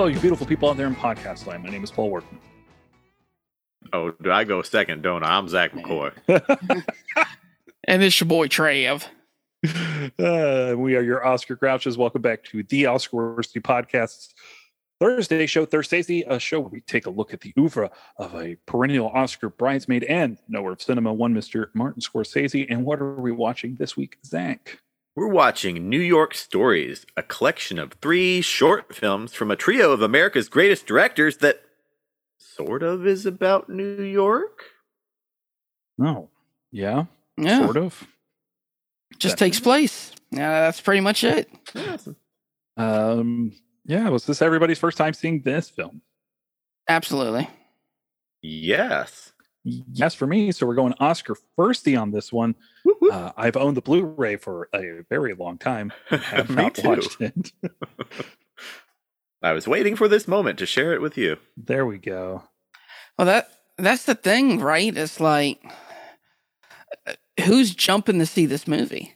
Hello, you beautiful people out there in podcast land. My name is Paul Workman. Oh, do I go second, don't I? I'm Zach McCoy. And it's your boy Trav. Uh, we are your Oscar Grouches. Welcome back to the Oscar Worthy Podcasts Thursese show. Thursese's a show where we take a look at the oeuvre of a perennial Oscar bridesmaid and knower of cinema, one Mr. Martin Scorsese. And what are we watching this week, Zach? We're watching New York Stories, a collection of three short films from a trio of America's greatest directors that sort of is about New York. Oh, yeah, Yeah, sort of. just takes place. Yeah, that's pretty much it. Um, yeah, was this everybody's first time seeing this film? Absolutely. Yes. Yes, for me. So we're going Oscar firsty on this one. Whoop, whoop. Uh, I've owned the Blu-ray for a very long time. I have not too. watched it. I was waiting for this moment to share it with you. there we go. Well, that that's the thing, right? It's like, uh, who's jumping to see this movie?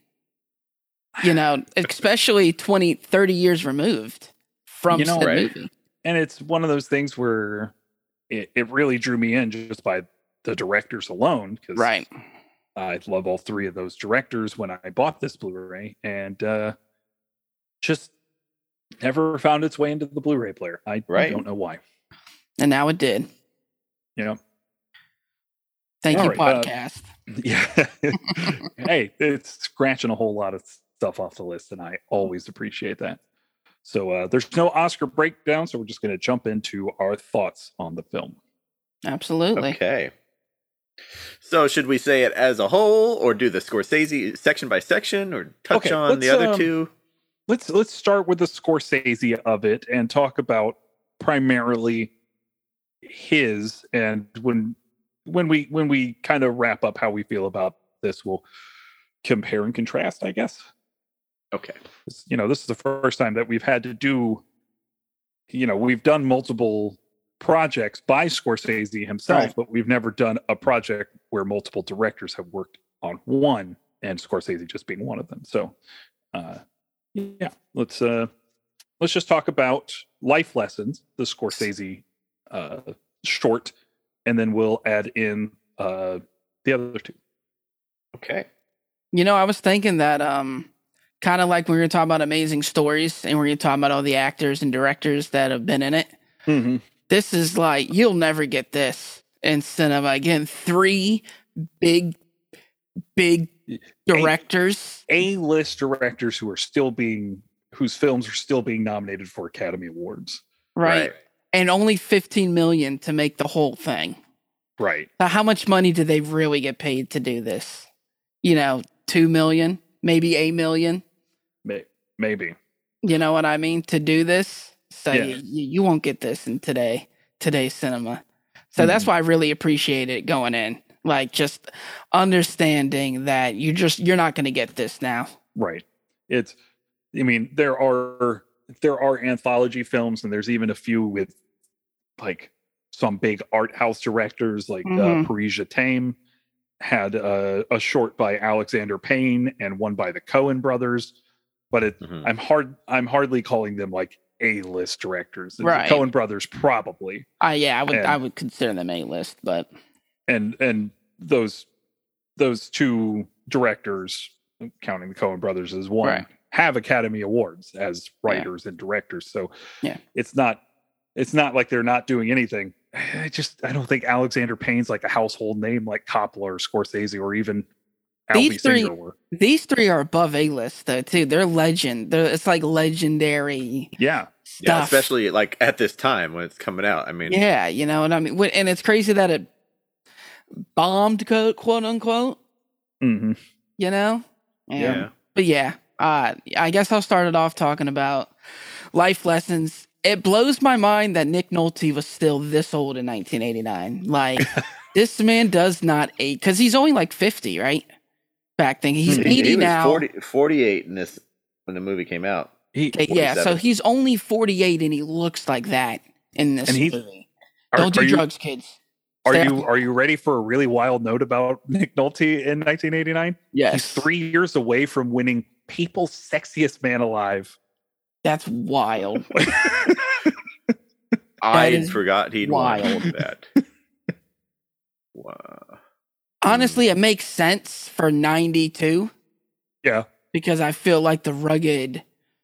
You know, especially 20, 30 years removed from You know, said right? movie. And it's one of those things where it, it really drew me in just by the directors alone. Because Right. I love all three of those directors when I bought this Blu-ray, and uh, just never found its way into the Blu-ray player. I, I Right. don't know why. And now it did. You know, Thank All you, right, uh, podcast. yeah. hey, it's scratching a whole lot of stuff off the list, and I always appreciate that. So uh, there's no Oscar breakdown, so we're just going to jump into our thoughts on the film. Absolutely. Okay. So, should we say it as a whole, or do the Scorsese section by section, or touch Okay, on the other um, two? let's let's start with the Scorsese of it and talk about primarily his and when when we when we kind of wrap up how we feel about this we'll compare and contrast I guess Okay. You know this is the first time that we've had to do you know we've done multiple projects by Scorsese himself Right. but we've never done a project where multiple directors have worked on one and Scorsese just being one of them so uh yeah let's uh let's just talk about life lessons the Scorsese uh short and then we'll add in uh the other two Okay. You know, I was thinking that um kind of like when we were talking about amazing stories and we were talking about all the actors and directors that have been in it. mm-hmm. This is like you'll never get this in cinema again. Three big, big directors. A-list directors who are still being whose films are still being nominated for Academy Awards. Right. And only 15 million to make the whole thing. Right. Now, how much money do they really get paid to do this? You know, 2 million, maybe a million. Maybe. You know what I mean? To do this. So Yeah. you, you won't get this in today, today's cinema. So that's Mhm. why I really appreciate it going in. Like just understanding that you just you're not gonna get this now. Right. It's I mean, there are there are anthology films and there's even a few with like some big art house directors like uh, Mhm. Paris, je t'aime had a, a short by Alexander Payne and one by the Coen brothers, but it Mhm. I'm hard I'm hardly calling them like A-list directors. The Right. Coen brothers probably. Uh yeah, I would I would consider them A list, but and and those those two directors counting the coen brothers as one Right. have academy awards as writers and directors so Yeah. it's not it's not like they're not doing anything i just i don't think alexander payne's like a household name like coppola or scorsese or even These three- were. these three are above A list though too. They're legend. They're it's like legendary yeah stuff. Yeah, especially like at this time when it's coming out. I mean, Yeah, you know what I mean. And it's crazy that it bombed, quote, quote unquote. hmm You know. And- yeah. But yeah, uh, I guess I'll start it off talking about life lessons. It blows my mind that Nick Nolte was still this old in 1989. Like, this man does not age because he's only like 50, right? Back then, he's Hmm. 80 he was now. 40, 48 in this when the movie came out. he yeah, so he's only 48 and he looks like that in this And movie. are, Don't do are you, drugs, kids. are Stay you off- are you ready for a really wild note about nick nolte in 1989 Yes, he's three years away from winning people's sexiest man alive that's wild. I is forgot he'd won wild. that. wow. Honestly, it makes sense for 92 Yeah. because I feel like the rugged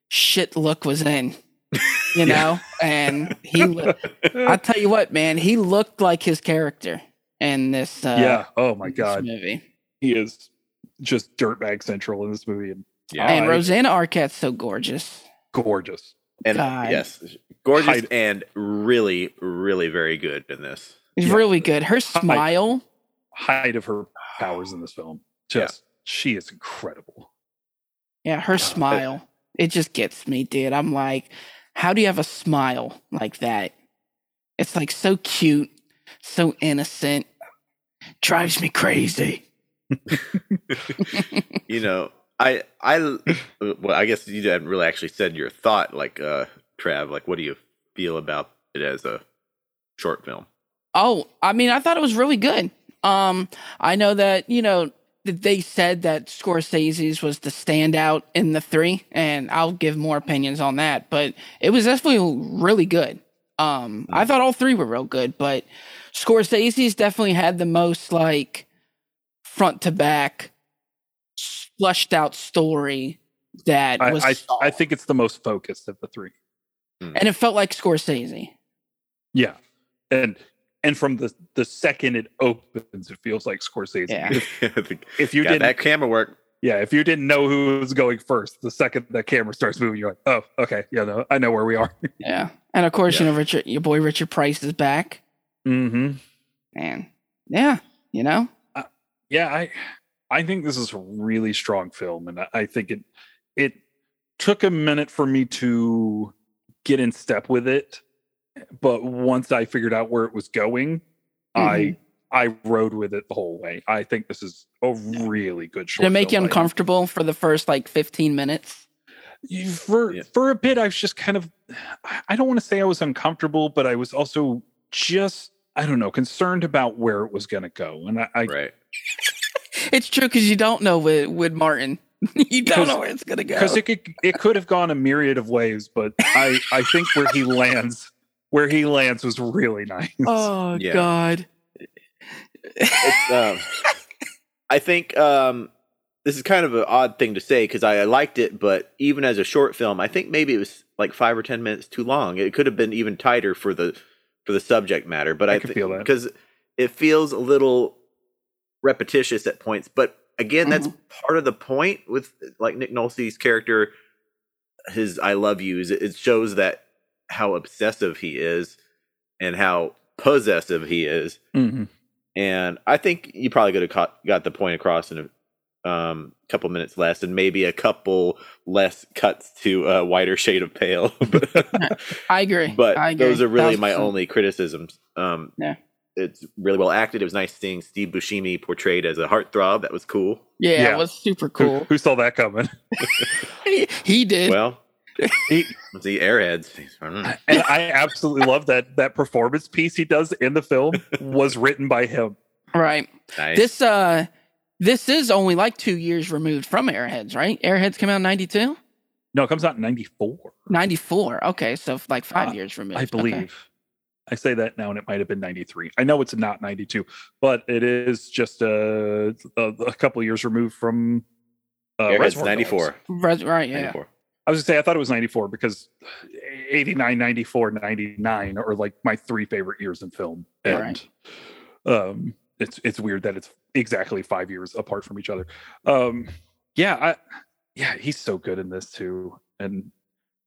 shit look was in, you Yeah. know? And he, lo- I tell you what, man, he looked like his character in this, uh, yeah. Oh my god. movie. He is just dirtbag central in this movie and Yeah. And Rosanna Arquette's so gorgeous. gorgeous. and God. yes, gorgeous Hide- and really, really very good in this. It's Yeah. really good. Her smile, Height of her powers in this film. Yeah. Just she is incredible. yeah, her smile, it just gets me, dude. I'm like, how do you have a smile like that? It's like so cute, so innocent. Drives me crazy. you know, I I well, I guess you haven't really actually said your thought, like uh, Trav. Like, what do you feel about it as a short film? Oh, I mean, I thought it was really good. Um, I know that you know that they said that Scorsese's was the standout in the three, and I'll give more opinions on that. But it was definitely really good. Um, I thought all three were real good, but Scorsese's definitely had the most like front to back, fleshed out story that I, was. I I think it's the most focused of the three. and it felt like Scorsese. Yeah. And and from the the second it opens, it feels like Scorsese. Yeah. If, if you didn't that camera work. yeah, if you didn't know who was going first, the second the camera starts moving, you're like, oh, okay, yeah, no, I know where we are. Yeah, and of course, you know, Richard, your boy Richard Price is back. mm-hmm. And yeah, you know, yeah i i think this is a really strong film and I- i think it it took a minute for me to get in step with it but once i figured out where it was going i mm-hmm. i rode with it the whole way i think this is a really good short did it make you film. I- uncomfortable for the first like 15 minutes? for Yeah. for a bit i was just kind of I- i don't want to say i was uncomfortable but i was also just i don't know concerned about where it was going to go and i, I Right. It's true because you don't know with with Martin, you don't know where it's gonna go. because it could it could have gone a myriad of ways, but I I think where he lands where he lands was really nice. oh Yeah. God, It's, um, I think um, this is kind of an odd thing to say because I, I liked it, but even as a short film, I think maybe it was like five or ten minutes too long. It could have been even tighter for the for the subject matter. But I I, can feel that. because it feels a little repetitious at points. But again, that's part of the point with like Nick Nolte's character. His "I love yous." It it shows that how obsessive he is and how possessive he is Mhm. and I think you probably could have caught, got the point across in a um, couple minutes less, and maybe a couple less cuts to a whiter shade of pale. I agree. but I agree. those are really my 1000%. only criticisms. Um, Yeah. it's really well acted. It was nice seeing Steve Buscemi portrayed as a heartthrob. That was cool. Yeah, Yeah. it was super Who, cool. who saw that coming? he, he did. Well, He, the airheads. I and I absolutely love that that performance piece he does in the film was written by him. right. Nice. This uh, this is only like two years removed from Airheads, right? Airheads came out in 92? No, it comes out in '94, 94. Okay, so like five Uh, years removed. I Okay. believe. I say that now, and it might have been '93. I know it's not '92, but it is just a a, a couple years removed from. Uh, Airheads Reservoir ninety Dogs. Res- right, yeah. 94. I was gonna say I thought it was 94 because 89, 94, 99 are like my three favorite years in film. And um it's it's weird that it's exactly five years apart from each other. Um yeah, I yeah, he's so good in this too. And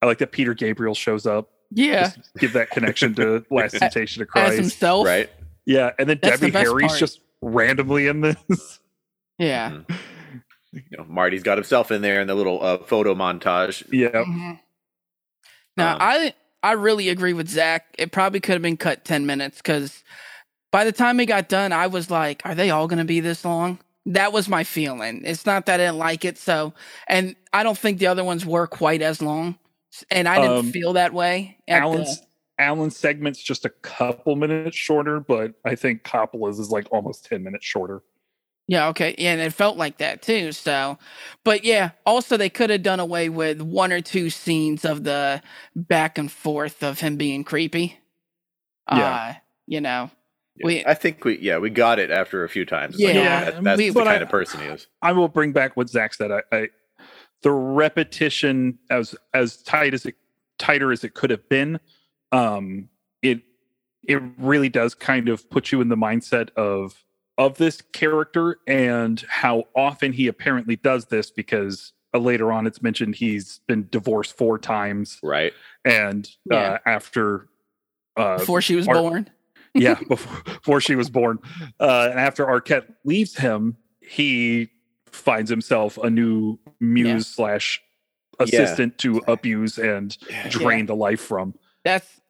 I like that Peter Gabriel shows up. Yeah, Just give that connection to Last Temptation of Christ. as Christ. himself. Right. Yeah, and then That's Debbie best Harry's part. just randomly in this. Yeah. Mhm. You know, Marty's got himself in there in the little uh, photo montage. yeah. Mhm. Now Um, I I really agree with Zach. It probably could have been cut ten minutes because by the time it got done, I was like, "Are they all going to be this long?" That was my feeling. It's not that I didn't like it, so and I don't think the other ones were quite as long, and I didn't Um, feel that way. at the- Alan's Alan's segment's just a couple minutes shorter, but I think Coppola's is like almost 10 minutes shorter. Yeah, okay. Yeah, and it felt like that too. So, but yeah, also they could have done away with one or two scenes of the back and forth of him being creepy. Yeah. Uh, you know, Yeah. We- I think we yeah we got it after a few times. Like, Yeah, that- that's we- the kind I- of person he is. I will bring back what Zach said. I, I the repetition as as tight as it tighter as it could have been, um, it it really does kind of put you in the mindset of of this character and how often he apparently does this because uh, later on it's mentioned he's been divorced four times Right. and Yeah. uh, after uh, before she was Art- born. yeah, before, before she was born. Uh, and after Arquette leaves him, he finds himself a new muse Yeah. slash assistant to abuse and drain the life from. That's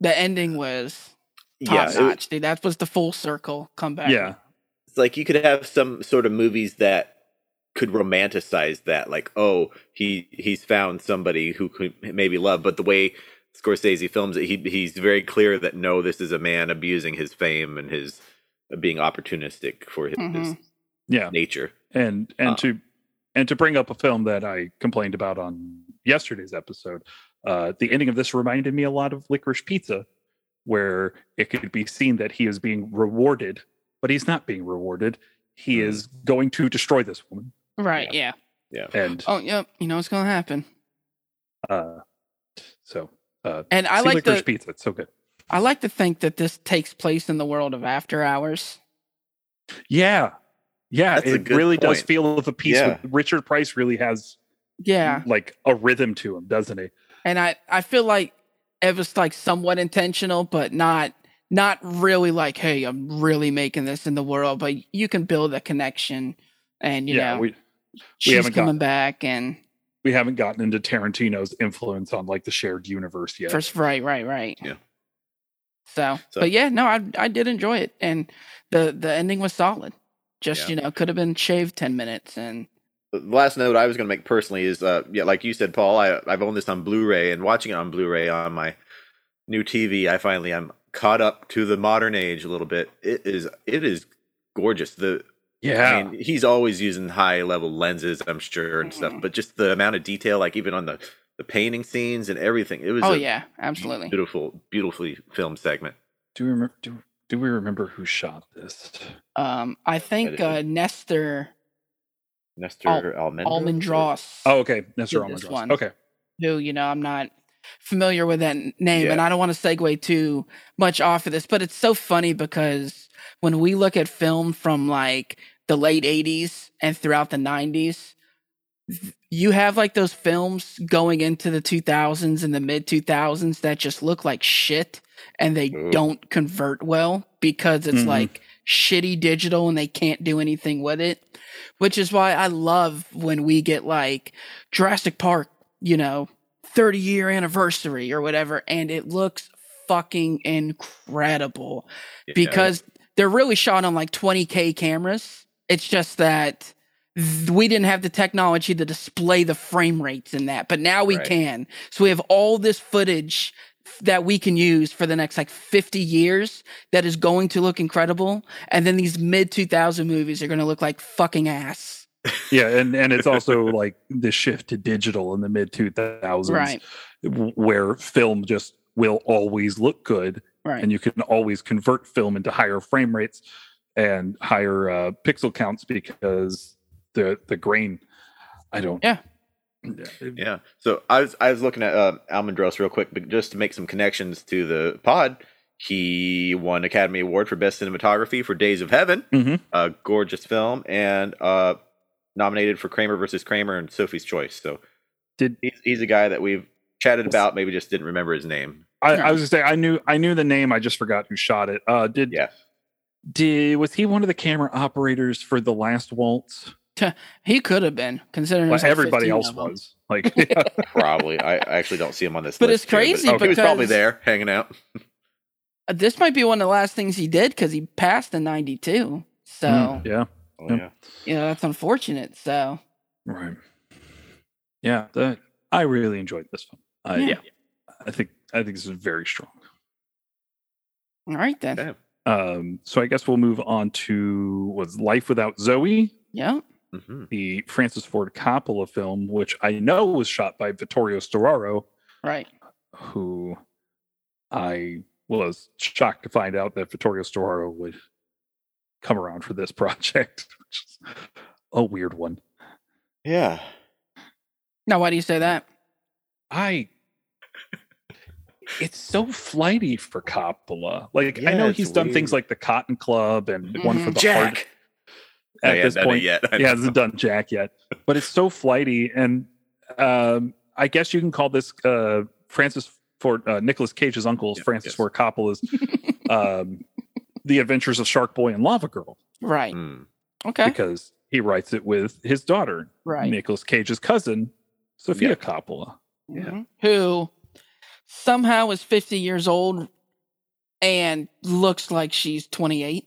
the ending was top Yeah. it- notch, dude. That was the full circle comeback. Yeah, it's like you could have some sort of movies that could romanticize that like oh he he's found somebody who could maybe love but the way Scorsese films it he he's very clear that no this is a man abusing his fame and his uh, being opportunistic for his, his Mhm. yeah, nature and and Uh. to and to bring up a film that I complained about on yesterday's episode, uh, the ending of this reminded me a lot of Licorice Pizza, where it could be seen that he is being rewarded, but he's not being rewarded. He Mm. is going to destroy this woman, Right. Yeah. yeah and Oh, yep. You know what's gonna happen. uh, so uh, And I see like Licorice the Pizza. It's so good. I like to think that this takes place in the world of After Hours. Yeah. Yeah, That's it good really does feel of a piece. Yeah. With, Richard Price really has Yeah. like a rhythm to him, doesn't he? And I I feel like it was like somewhat intentional, but not not really like, hey, I'm really making this in the world. But you can build a connection, and you yeah, know we she's haven't got- coming back, and we haven't gotten into Tarantino's influence on like the shared universe yet. first, right, right, right. Yeah. So, So- but yeah, no, I I did enjoy it, and the the ending was solid. Just Yeah. you know, could have been shaved ten minutes, and the last note I was going to make personally is, uh, yeah, like you said, Paul, I, I've owned this on Blu-ray and watching it on Blu-ray on my new TV. I finally I'm caught up to the modern age a little bit. It is, it is gorgeous. The, yeah, I mean, he's always using high level lenses, I'm sure, and stuff. Mhm. But just the amount of detail, like even on the the painting scenes and everything, it was oh a yeah, absolutely. beautiful, beautifully filmed segment. do we remember? Do, do we remember who shot this? Um, I think uh, Nestor Nestor Al- Almendra. Almendros. Oh, okay, Nestor Did this Almendros. one. Okay, who you know I'm not familiar with that n- name, and I don't want to segue too much off of this, but it's so funny because when we look at film from like the late '80s and throughout the '90s, you have like those films going into the 2000s and the mid 2000s that just look like shit and they Ooh. don't convert well because it's Mhm. like shitty digital and they can't do anything with it which is why I love when we get like Jurassic Park, you know, 30 year anniversary or whatever, and it looks fucking incredible Yeah. because they're really shot on like 20k cameras. It's just that we didn't have the technology to display the frame rates in that, but now we Right. can. So we have all this footage that we can use for the next like 50 years that is going to look incredible and then these mid 2000 movies are going to look like fucking ass yeah, and and it's also like the shift to digital in the mid two thousands, right where film just will always look good, right and you can always convert film into higher frame rates and higher uh, pixel counts because the the grain. I don't. Yeah. Yeah. So I was I was looking at uh, Almendros real quick, but just to make some connections to the pod, he won Academy Award for Best Cinematography for Days of Heaven, Mhm. a gorgeous film, and uh, nominated for Kramer versus Kramer and Sophie's Choice. So Did he's, he's a guy that we've chatted about, maybe just didn't remember his name. I, I was gonna say I knew I knew the name. I just forgot who shot it. Uh, did Yeah. did was he one of the camera operators for the last waltz? He could have been considering Well, everybody else was like. yeah. Probably. I, I actually don't see him on this But list. it's here, crazy he was probably there hanging out. Uh, this might be one of the last things he did because he passed in 92 so Mm, yeah. Oh, Yep. yeah. you know that's unfortunate so Right. Yeah, that I really enjoyed this film. I, Yeah. I think I think this is very strong. all right then Okay. Um, so I guess we'll move on to was Life Without Zoe, yeah hmm the Francis Ford Coppola film, which I know was shot by Vittorio Storaro, right who I was shocked to find out that Vittorio Storaro would come around for this project, which is a weird one. Yeah. Now, why do you say that? I it's so flighty for Coppola. Like I know it's he's done things like the Cotton Club and one for Mhm. the Heart Jack. At Oh, this hasn't point. yet. He hasn't done Jack yet, but it's so flighty, and um, I guess you can call this uh, Francis Ford, uh, Nicolas Cage's uncle, Yeah, Francis yes. Ford Coppola's um, The Adventures of Shark Boy and Lava Girl, Right. Hmm. Okay. because he writes it with his daughter, Right. Nicolas Cage's cousin, Sofia Yeah. Coppola. Yeah. Mhm. Who somehow is 50 years old and looks like she's 28.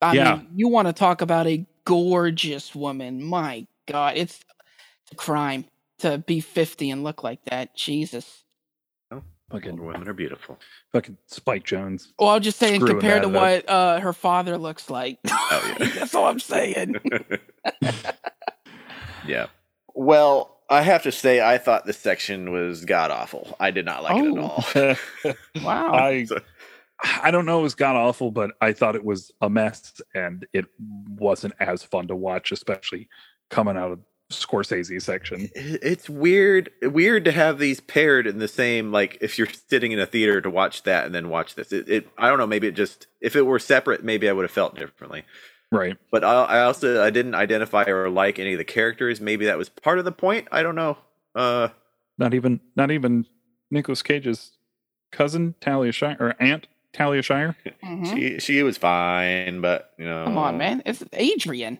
I Yeah. mean, you want to talk about a gorgeous woman. My God, it's, it's a crime to be 50 and look like that. Jesus. Oh, Fucking, women are beautiful. fucking Spike Jonze. Well, I'm just saying, Screwing compared to up. what uh, her father looks like. Oh, yeah. That's all I'm saying. yeah. Well, I have to say, I thought this section was god awful. I did not like it at Oh. all. Wow. I So- I don't know, it was god awful, but I thought it was a mess, and it wasn't as fun to watch, especially coming out of Scorsese section. It's weird, weird to have these paired in the same. Like, if you're sitting in a theater to watch that and then watch this, it, it I don't know. Maybe it just if it were separate, maybe I would have felt differently. Right. But I, I also I didn't identify or like any of the characters. Maybe that was part of the point. I don't know. Uh, Not even not even Nicolas Cage's cousin Talia Shire or aunt Talia Shire. Mhm. she she was fine, but you know, Come on, man. It's Adrian.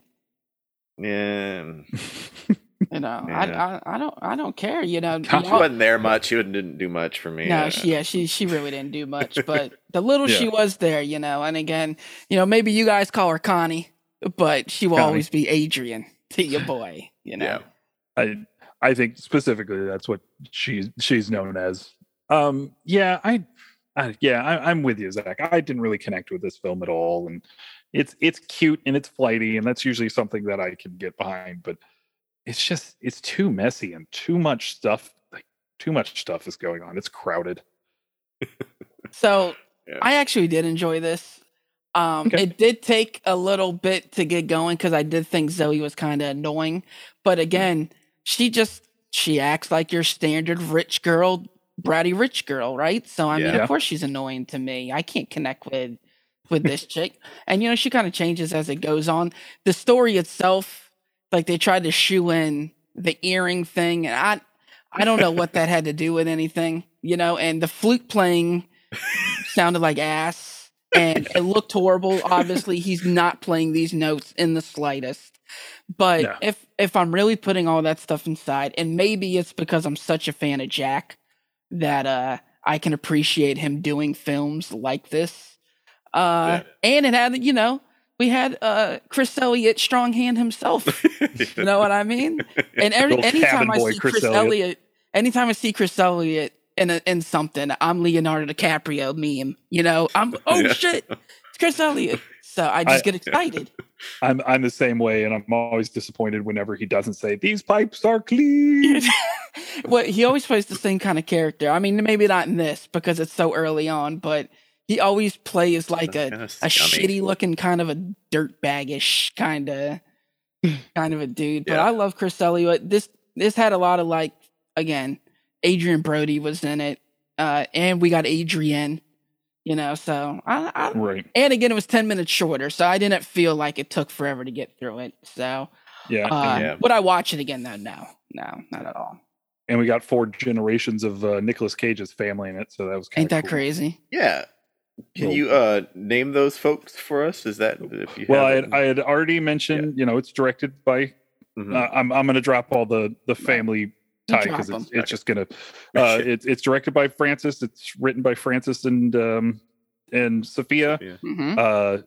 Yeah, You know, Yeah. I, I I don't I don't care. You know, she y'all- wasn't there much. She didn't didn't do much for me. No, Uh, she, yeah, she she really didn't do much, but the little she was there, you know. And again, you know, maybe you guys call her Connie, but she will Connie. always be Adrian to your boy, you know. Yeah. I I think specifically that's what she's she's known as. Um yeah, I, I yeah, I, I'm with you, Zach. I didn't really connect with this film at all. And it's it's cute and it's flighty, and that's usually something that I can get behind, but it's just it's too messy and too much stuff like too much stuff is going on. It's crowded. So Yeah. I actually did enjoy this. Um, Okay. It did take a little bit to get going because I did think Zoe was kind of annoying, but again, she just she acts like your standard rich girl, bratty rich girl, right? So I mean, of course she's annoying to me. I can't connect with with this chick, and you know she kind of changes as it goes on. The story itself, like they tried to shoe in the earring thing, and I I don't know what that had to do with anything, you know. And the flute playing sounded like ass and it looked horrible. Obviously, he's not playing these notes in the slightest. But No. if if I'm really putting all that stuff inside, and maybe it's because I'm such a fan of Jack that uh I can appreciate him doing films like this. Uh and it had, you know, we had uh Chris Elliott strong hand himself. You know what I mean? And every anytime I see Chris Chris, Elliott. Elliott. anytime I see Chris Elliott in a, in something, I'm Leonardo DiCaprio meme. You know, I'm oh Yeah. shit, it's Chris Elliott. So I just I- get excited. I'm I'm the same way, and I'm always disappointed whenever he doesn't say these pipes are clean. well, he always plays the same kind of character. I mean, maybe not in this because it's so early on, but he always plays like a Kinda a shitty looking kind of a dirt baggish kind of kind of a dude. But I love Chris Elliott. This this had a lot of like again, Adrien Brody was in it, uh, and we got Adrienne. You know, so I, I right. and again it was ten minutes shorter, so I didn't feel like it took forever to get through it. So, Yeah. uh, Yeah. would I watch it again though? No, no, not at all. and we got four generations of uh, Nicolas Cage's family in it, so that was kind Ain't that crazy? yeah. Can you uh name those folks for us? Is that if you Well, I had. I had already mentioned, you know, it's directed by. Mhm. Uh, I'm I'm going to drop all the the family You tie drop because 'em. it's, it's just going to. Uh, it's it's directed by Francis. It's written by Francis and um and Sofia. yeah. hmm Uh,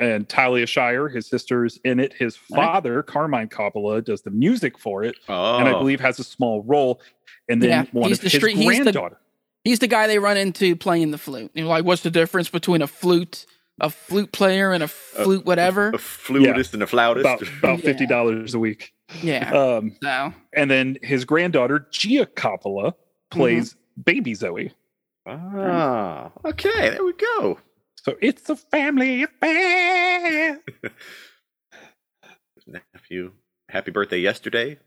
and Talia Shire, his sister's in it. His Right. father, Carmine Coppola, does the music for it, Oh, and I believe has a small role. And then Yeah, one he's of the his street- he's the- granddaughter. He's the guy they run into playing the flute. You're like, what's the difference between a flute, a flute player, and a flute whatever? a flutist and a flautist. about about fifty dollars a week. Yeah. Um, So and then his granddaughter Gia Coppola plays baby Zoe. Ah, okay, there we go. So it's a family affair. Nephew, happy birthday yesterday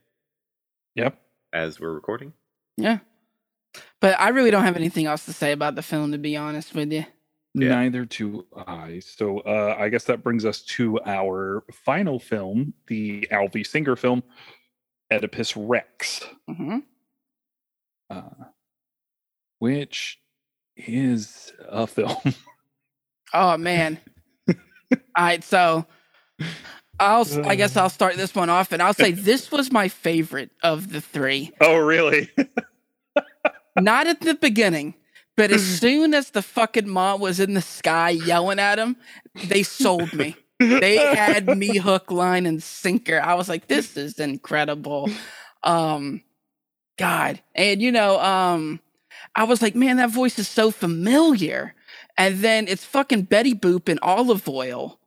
Yep. as we're recording. Yeah. But I really don't have anything else to say about the film, to be honest with you. Yeah. Neither do I. So uh, I guess that brings us to our final film, the Alvy Singer film, Oedipus Wrecks, hmm uh, which is a film. Oh man. All right, so I'll I guess I'll start this one off and I'll say this was my favorite of the three. oh, really? Not at the beginning, but as soon as the fucking mom was in the sky yelling at him, they sold me. They had me hook, line, and sinker. I was like, this is incredible. Um God. And you know, um, I was like, man, that voice is so familiar. And then it's fucking Betty Boop in Olive Oyl.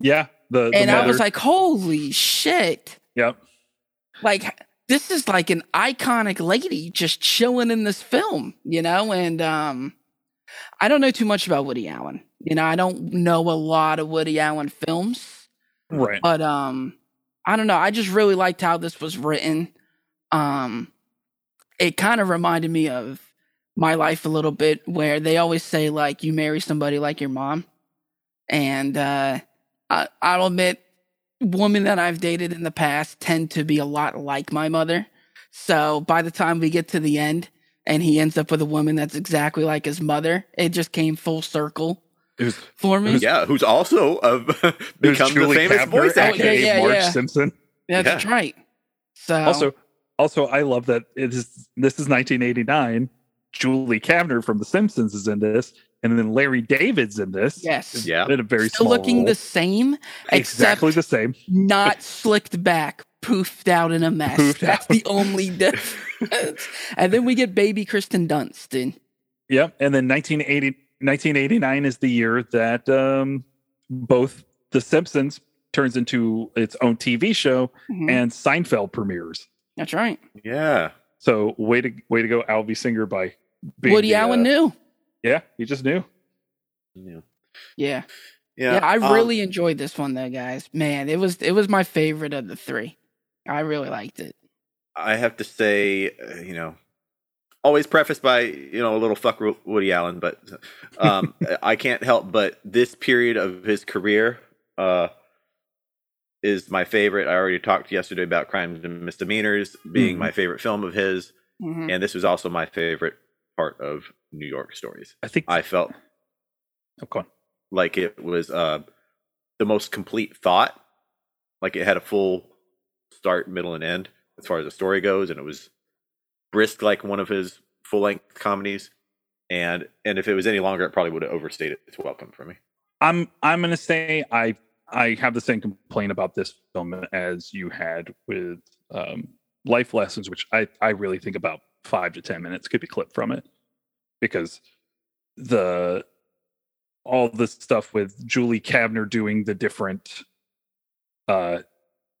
yeah. The, the and I was like, holy shit. yep. Like this is like an iconic lady just chilling in this film, you know? And um I don't know too much about Woody Allen. You know, I don't know a lot of Woody Allen films, Right. but um I don't know. I just really liked how this was written. Um it kind of reminded me of my life a little bit where they always say like you marry somebody like your mom. And uh I, I'll admit women that I've dated in the past tend to be a lot like my mother. So by the time we get to the end and he ends up with a woman that's exactly like his mother, it just came full circle It was, for me. Yeah, who's also uh, it become the famous Kavner, voice Oh, actor. yeah, aka yeah, Marge yeah. Simpson. That's Yeah. right. So Also, also, I love that it is. This is 1989. Julie Kavner from The Simpsons is in this, and then Larry David's in this. yes, Yeah. in a very still small looking role. the same, exactly the same. not slicked back, poofed out in a mess. Poofed That's out. the only difference. and then we get baby Kirsten Dunst. And Yep. And then 1980, 1989 is the year that um, both The Simpsons turns into its own TV show Mhm, and Seinfeld premieres. that's right. Yeah. So way to way to go, Alvy Singer by being Woody the, Allen uh, knew. Yeah, he just knew. Yeah. Yeah. Yeah. Yeah, I um, really enjoyed this one though, guys. Man, it was it was my favorite of the three. I really liked it. I have to say, uh, you know, always prefaced by you know a little fuck Woody Allen, but um, I can't help but this period of his career uh, is my favorite. I already talked yesterday about Crimes and Misdemeanors being Mhm. my favorite film of his, Mhm. and this was also my favorite part of New York Stories. I think. I felt oh, go on. like it was uh, the most complete thought. Like it had a full start, middle, and end as far as the story goes, and it was brisk like one of his full length comedies. And and if it was any longer, it probably would have overstayed its welcome for me. I'm I'm gonna say I I have the same complaint about this film as you had with um, Life Lessons, which I I really think about five to ten minutes could be clipped from it because the all the stuff with Julie Kavner doing the different uh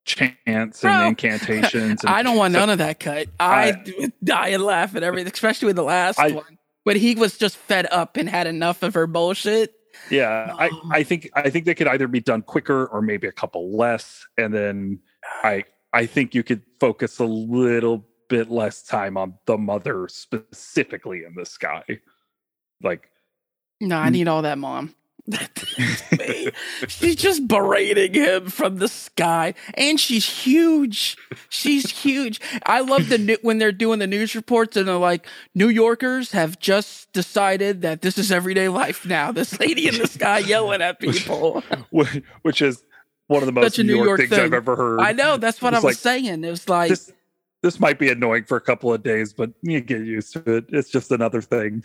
chants Bro, and incantations. And I don't want so- none of that cut. I, I- die and laugh at everything, especially with the last I- one. But he was just fed up and had enough of her bullshit. Yeah, I, Oh. I think I think they could either be done quicker or maybe a couple less, and then I I think you could focus a little bit less time on the mother specifically in the sky. Like No, I need all that mom. She's just berating him from the sky, and she's huge. She's huge. I love the new- when they're doing the news reports and they're like, New Yorkers have just decided that this is everyday life now. This lady in the sky yelling at people. wh- which is one of the most New New York, York things thing. I've ever heard. I know that's what I was like- saying. It was like This this might be annoying for a couple of days, but you get used to it. It's just another thing.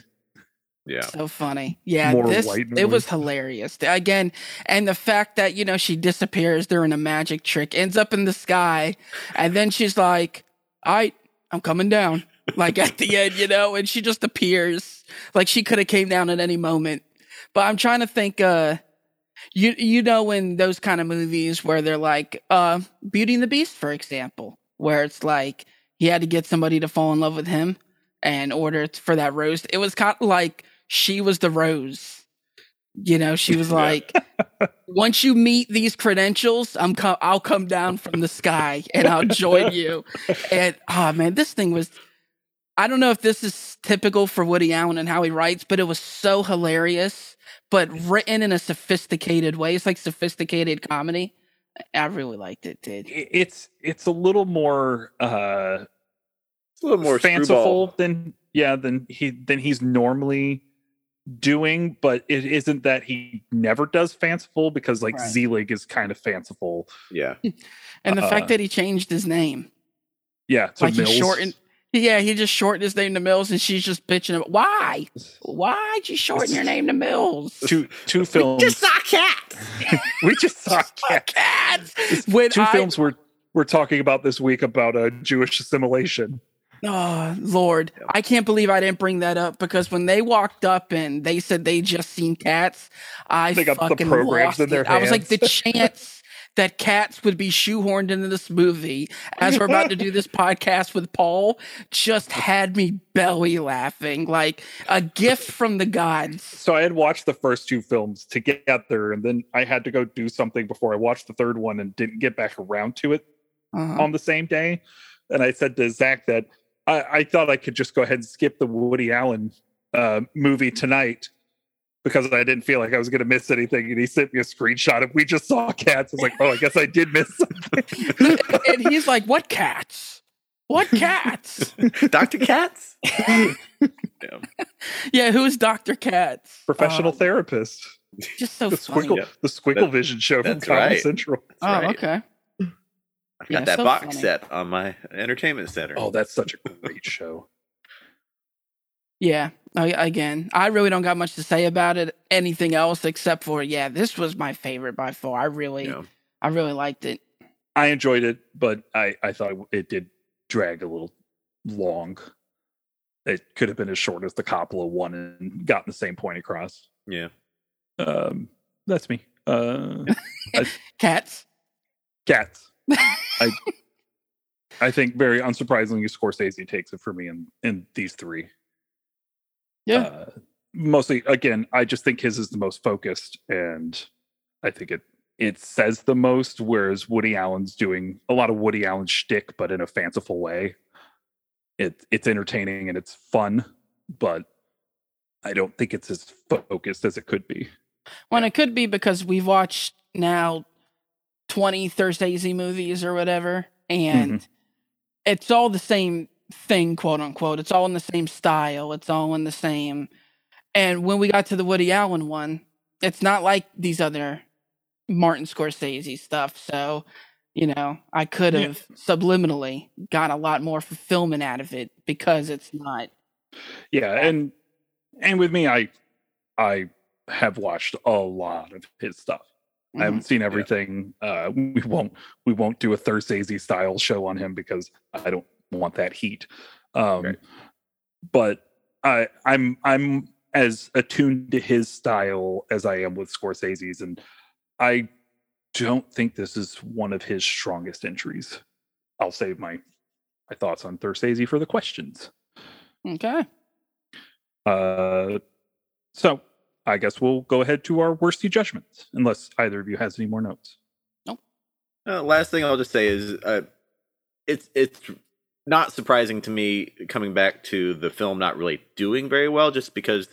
Yeah. So funny. Yeah, More this white it was hilarious. Again, and the fact that, you know, she disappears during a magic trick, ends up in the sky, and then she's like, "All right, I'm coming down." Like at the end, you know, and she just appears. Like she could have came down at any moment. But I'm trying to think uh you you know in those kind of movies where they're like uh Beauty and the Beast for example, where it's like he had to get somebody to fall in love with him. and order for that rose. It was kind of like she was the rose. You know, she was like, once you meet these credentials, I'm co- I'll come down from the sky and I'll join you. And oh man, this thing was I don't know if this is typical for Woody Allen and how he writes, but it was so hilarious, but written in a sophisticated way. It's like sophisticated comedy. I really liked it, dude. It's it's a little more uh It's a little more fanciful screwball. than yeah than he than he's normally doing, but it isn't that he never does fanciful because like Right. Zelig is kind of fanciful. Yeah. And the Uh, fact that he changed his name. Yeah, to like Mills. he shortened yeah, he just shortened his name to Mills and she's just bitching about why? Why'd you shorten your name to Mills? two two films. We just saw cat. we just saw cat. Cats! When two I- films we're we're talking about this week about a Jewish assimilation. Oh Lord, I can't believe I didn't bring that up because when they walked up and they said they just seen cats, I They got the fucking programs lost in their it. I was like, the chance that cats would be shoehorned into this movie as we're about to do this podcast with Paul just had me belly laughing like a gift from the gods. So I had watched the first two films together, and then I had to go do something before I watched the third one, and didn't get back around to it Uh-huh. on the same day. And I said to Zach that I, I thought I could just go ahead and skip the Woody Allen uh, movie tonight because I didn't feel like I was going to miss anything. And he sent me a screenshot of we just saw cats. I was like, oh, I guess I did miss something. and he's like, "What cats? What cats? Dr. Katz? yeah, who's Doctor Katz? Professional Uh, therapist. just so The funny. Squiggle, Yeah. the Squiggle That- Vision show from Comedy right. Central. Oh, right. okay. I got Yeah, that so box funny. set on my entertainment center. Oh, that's such a great show. Yeah. I, again, I really don't got much to say about it. Anything else except for yeah, this was my favorite by far. I really, Yeah. I really liked it. I enjoyed it, but I, I thought it did drag a little long. It could have been as short as the Coppola one and gotten the same point across. Yeah. Um, that's me. Uh, Cats. cats. I I think very unsurprisingly, Scorsese takes it for me in in these three. Yeah. Uh, mostly, again, I just think his is the most focused, and I think it it says the most. Whereas Woody Allen's doing a lot of Woody Allen shtick, but in a fanciful way. It it's entertaining and it's fun, but I don't think it's as focused as it could be. Well, it could be because we've watched now 20 Thursese movies or whatever, and it's all the same thing, quote unquote. It's all in the same style. It's all in the same. And when we got to the Woody Allen one, it's not like these other Martin Scorsese stuff. So, you know, I could Yeah. have subliminally got a lot more fulfillment out of it because it's not. yeah and and with me i i have watched a lot of his stuff i Mhm. haven't seen everything uh we won't we won't do a Thursese style show on him because i don't want that heat um Right. but i i'm i'm as attuned to his style as i am with scorsese's and i don't think this is one of his strongest entries i'll save my my thoughts on Thursese for the questions Okay. uh, so I guess we'll go ahead to our worsty judgments, unless either of you has any more notes. Uh, last thing I'll just say is uh, it's it's not surprising to me coming back to the film not really doing very well just because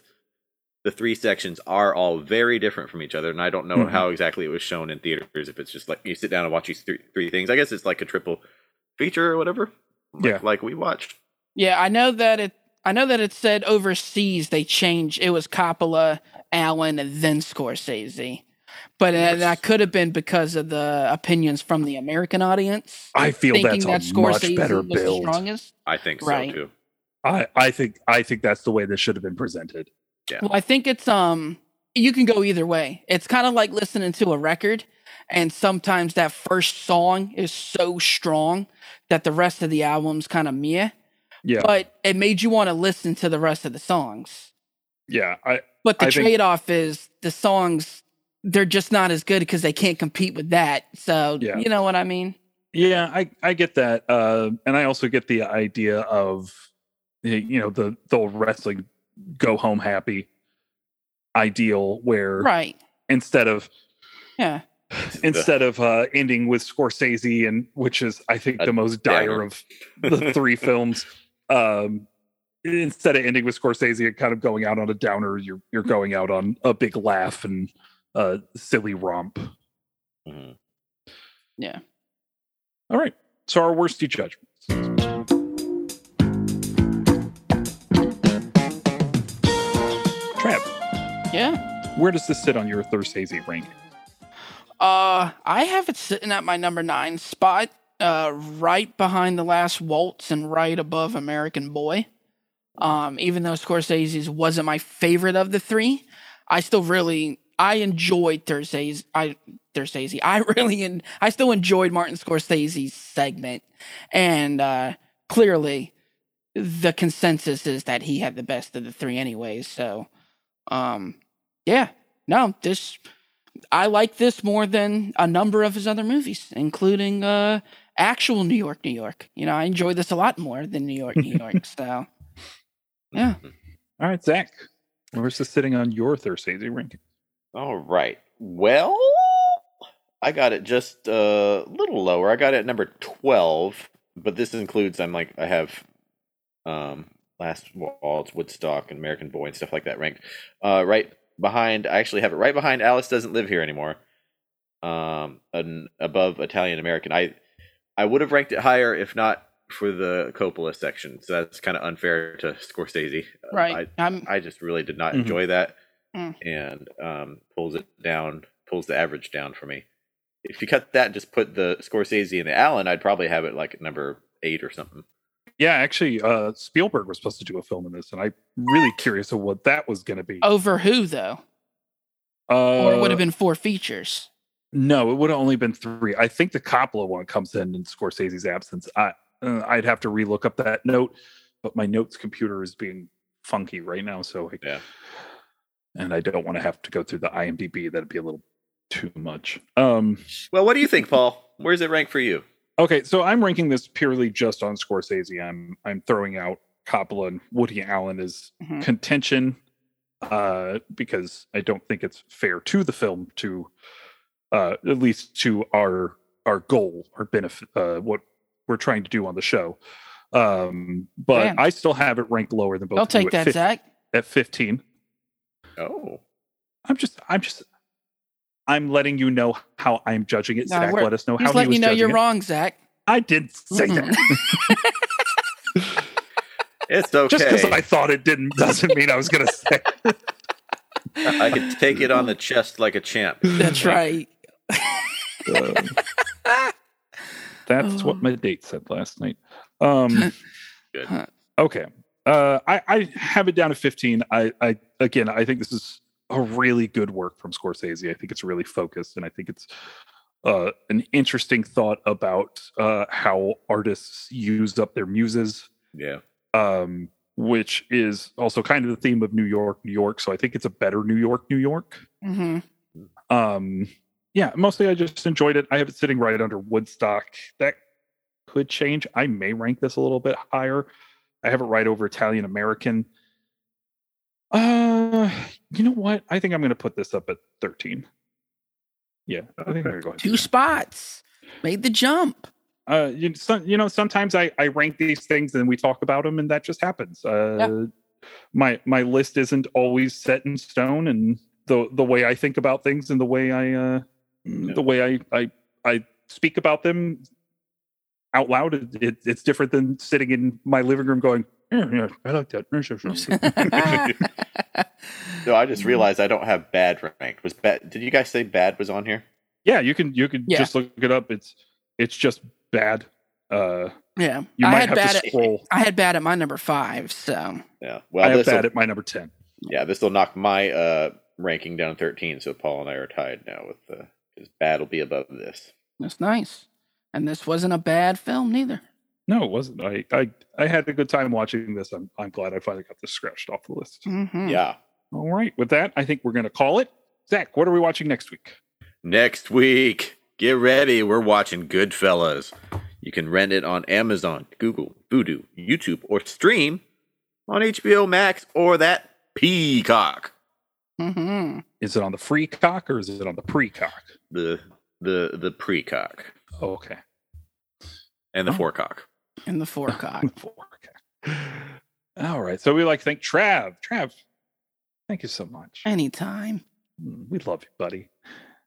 the three sections are all very different from each other and I don't know Mhm. how exactly it was shown in theaters if it's just like you sit down and watch these three, three things. I guess it's like a triple feature or whatever. Like, Yeah. like we watched. Yeah, I know that it. I know that it said overseas they changed. It was Coppola, Allen, and then Scorsese. But uh, that could have been because of the opinions from the American audience. I feel thinking that's a that much better the build. strongest. I think Right. too. I, I think I think that's the way this should have been presented. Well, I think it's um. You can go either way. It's kind of like listening to a record, and sometimes that first song is so strong that the rest of the album's kind of meh. Yeah, But it made you want to listen to the rest of the songs. yeah. I But the I trade off is the songs they're just not as good because they can't compete with that. So Yeah. you know what I mean? yeah I I get that, uh, and I also get the idea of you know the the old wrestling go home happy ideal where right. instead of Yeah. instead of uh ending with Scorsese and which is I think the most dire of the three films um instead of ending with Scorsese and kind of going out on a downer you're you're going out on a big laugh and a silly romp Mhm. Yeah. all right so our worsty judgments Trav Yeah. where does this sit on your Thursese ranking Uh, I have it sitting at my number nine spot, uh, right behind the last waltz and right above American Boy. Um, even though Scorsese's wasn't my favorite of the three, I still really I enjoyed Thursday's I Thursdays. I really en- I still enjoyed Martin Scorsese's segment, and uh, clearly the consensus is that he had the best of the three, anyways. So, um, yeah, no, this I like this more than a number of his other movies, including uh, actual New York, New York. You know, I enjoy this a lot more than New York, New York. So, Yeah. All right Zach where's this sitting on your Thursese ranking All right. Well, I got it just a little lower. I got it at number 12, but this includes I'm like I have um Last Waltz, Woodstock, and American Boy and stuff like that ranked. Uh right behind I actually have it right behind Alice Doesn't Live Here Anymore. Um and above Italian American. I I would have ranked it higher if not for the Coppola section. So that's kind of unfair to Scorsese. Uh, right, I'm I, I just really did not Mhm. enjoy that Mm. and um, pulls it down, pulls the average down for me. If you cut that and just put the Scorsese and the Allen, I'd probably have it like number eight or something. Yeah, actually, uh, Spielberg was supposed to do a film in this, and I'm really curious of what that was going to be. over who though, uh, or it would have been four features. no, it would have only been three. I think the Coppola one comes in in Scorsese's absence. I uh, I'd have to relook up that note, but my notes computer is being funky right now, so I, Yeah. And I don't want to have to go through the IMDb. That'd be a little too much. Um, Well, what do you think, Paul? Where's it rank for you? Okay, so I'm ranking this purely just on Scorsese. I'm I'm throwing out Coppola and Woody Allen as Mhm. contention uh, because I don't think it's fair to the film to uh, at least to our our goal or benefit uh, what we're trying to do on the show. Um, but Man. I still have it ranked lower than both. I'll take that, fif- Zach. at 15. Oh, I'm just I'm just I'm letting you know how I'm judging it. No, Zach, let us know Just how he letting was you know you're it. wrong, Zach. I didn't say Mhm. that. it's okay. Just because I thought it didn't doesn't mean I was going to say. I could take it on the chest like a champ. That's right. Um, that's what Oh. my date said last night. Um, Good. okay. Uh, I, I have it down to 15. I, I again, I think this is a really good work from Scorsese. I think it's really focused, and I think it's uh, an interesting thought about uh, how artists use up their muses Yeah. um, which is also kind of the theme of New York, New York. So I think it's a better New York, New York. hmm Um, yeah, mostly I just enjoyed it. I have it sitting right under Woodstock. That could change. I may rank this a little bit higher. I have it right over Italian American. Uh, you know what? I think I'm going to put this up at 13. Yeah, I think I'm going to. Two spots. Made the jump. uh you, some, you know sometimes I, I rank these things and we talk about them and that just happens uh my my list isn't always set in stone and the the way i think about things and the way i uh the way i i i speak about them out loud it, it, it's different than sitting in my living room going yeah, yeah i like that No, I just realized I don't have bad ranked. Was bad? Did you guys say bad was on here? yeah you can you can Yeah. just look it up it's it's just bad uh yeah. you I might had have bad to at, I had bad at my number five, so Yeah. i Well, have this bad at my number 10 yeah, this will knock my uh ranking down to 13. So Paul and I are tied now with the because bad will be above this. that's nice. And this wasn't a bad film neither. No, it wasn't. I, I I had a good time watching this. I'm I'm glad I finally got this scratched off the list. Mhm. Yeah. All right. With that, I think we're gonna call it. Zach, what are we watching next week? Next week, get ready. We're watching Goodfellas. You can rent it on Amazon, Google, Vudu, YouTube, or stream on HBO Max or that Peacock. hmm Is it on the free cock or is it on the pre-cock? The the the precock okay. And the Oh. forecock. And the forecock. Four-cock. All right. So we like to thank Trav. Trav, thank you so much. Anytime. Mm, We love you, buddy.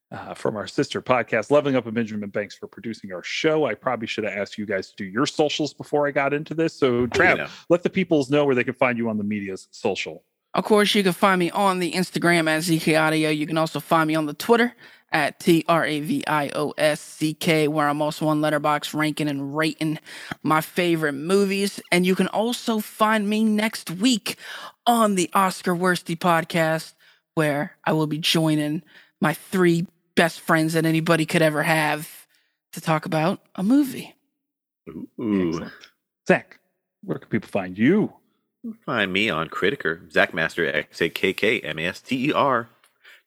Uh, from our sister podcast, Leveling Up with Benjamin Banks, for producing our show. I probably should have asked you guys to do your socials before I got into this. So, Trav, You know. let the peoples know where they can find you on the media's social. Of course, you can find me on the Instagram at ZK Audio. You can also find me on the Twitter at T R A V I O S C K, where I'm also on Letterboxd ranking and rating my favorite movies. And you can also find me next week on the Oscar Worthy podcast, where I will be joining my three best friends that anybody could ever have to talk about a movie. Ooh. Excellent. Zach, where can people find you? Find me on Criticker, Zach Master, X A K K M A S T E R,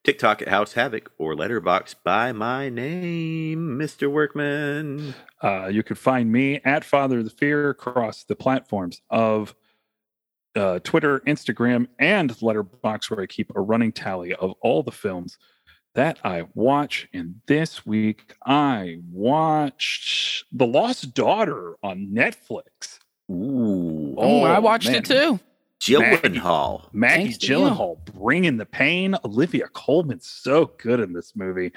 TikTok at House Havoc, or Letterboxd by my name, Mr. Workman. Uh, you can find me at Father of the Fear across the platforms of uh, Twitter, Instagram, and Letterboxd, where I keep a running tally of all the films that I watch. And this week, I watched The Lost Daughter on Netflix. Ooh. Oh, I watched man. it too. Gyllenhaal. Maggie Thanks to you. Gyllenhaal bringing the pain. Olivia Colman's so good in this movie.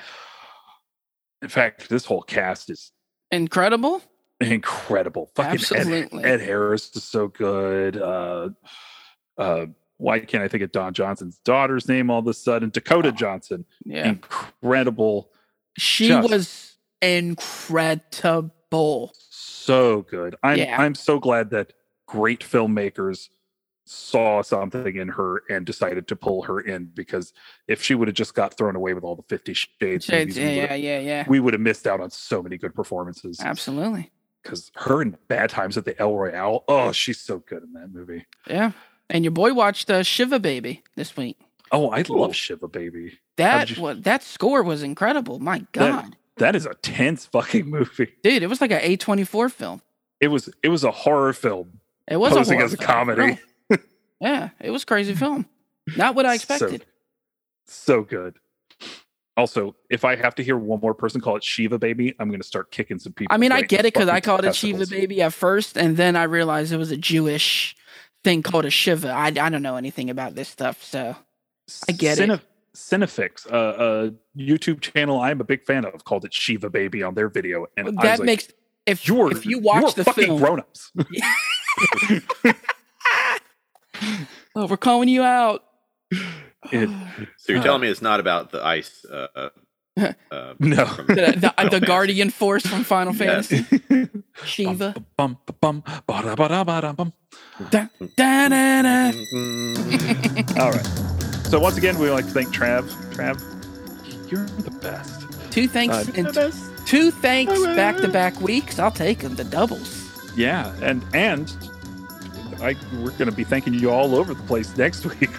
In fact, this whole cast is Incredible. incredible. Fucking Ed, Absolutely. Ed Harris is so good. Uh, uh, why can't I think of Don Johnson's daughter's name all of a sudden? Dakota Johnson, Yeah. incredible, She Just- was incredible. So good. I'm Yeah. I'm so glad that great filmmakers saw something in her and decided to pull her in because if she would have just got thrown away with all the Fifty Shades, Shades, movies, we yeah, would've- yeah, yeah, yeah. we would have missed out on so many good performances. Absolutely. Because her in Bad Times at the El Royale, oh, she's so good in that movie. Yeah. And your boy watched uh, Shiva Baby this week. Oh, I Cool. love Shiva Baby. That you- wa- that score was incredible. My God, That is a tense fucking movie. dude, it was like an A twenty four film. It was it was a horror film It was posing a horror as a film, comedy. yeah, it was crazy film. Not what I expected. So good. Also, if I have to hear one more person call it Shiva Baby, I'm going to start kicking some people. I mean, I get it because I called it Shiva. Baby at first, and then I realized it was a Jewish thing called a Shiva. I, I don't know anything about this stuff, so I get it. Cinefix, uh, a YouTube channel I'm a big fan of, called it Shiva Baby on their video, and I was that like, makes if you're if you watch you're the fucking film, grown-ups. oh, we're calling you out. It- So you're Uh. telling me it's not about the ice? Uh, uh, uh, no. from the, the, the guardian force from Final Yes. Fantasy, Shiva. Bum, bum, bum, ba-da, ba-da, ba-da, bum. Da, da, da, da. All right. So once again, we would like to thank Trav. Trav, you're the best. Two thanks Uh, and two thanks back to back weeks. I'll take them. The doubles. Yeah, and and I we're going to be thanking you all over the place next week.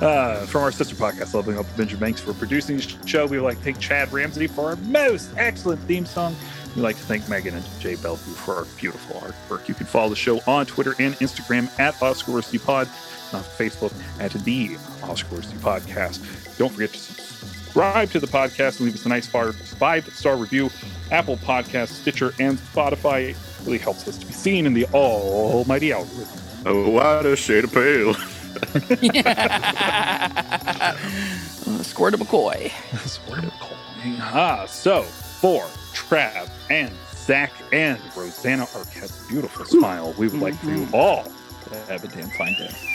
Uh, from our sister podcast, Leveling Up with Benjamin Banks, for producing the show. We would like to thank Chad Ramsey for our most excellent theme song. We'd like to thank Megan and Jay Bellevue for our beautiful artwork. You can follow the show on Twitter and Instagram at Oscar Worthy Pod, and on Facebook at the Oscar Worthy Podcast. Don't forget to subscribe to the podcast and leave us a nice five star review. Apple Podcasts, Stitcher, and Spotify It really helps us to be seen in the almighty algorithm. Oh, what a shade of pale. Uh, Squirt of McCoy. Squirt of calling. Ah, so for Trav and Zach and Rosanna Arquette's beautiful. Smile, we would like for you mm-hmm. all to have a damn fine day.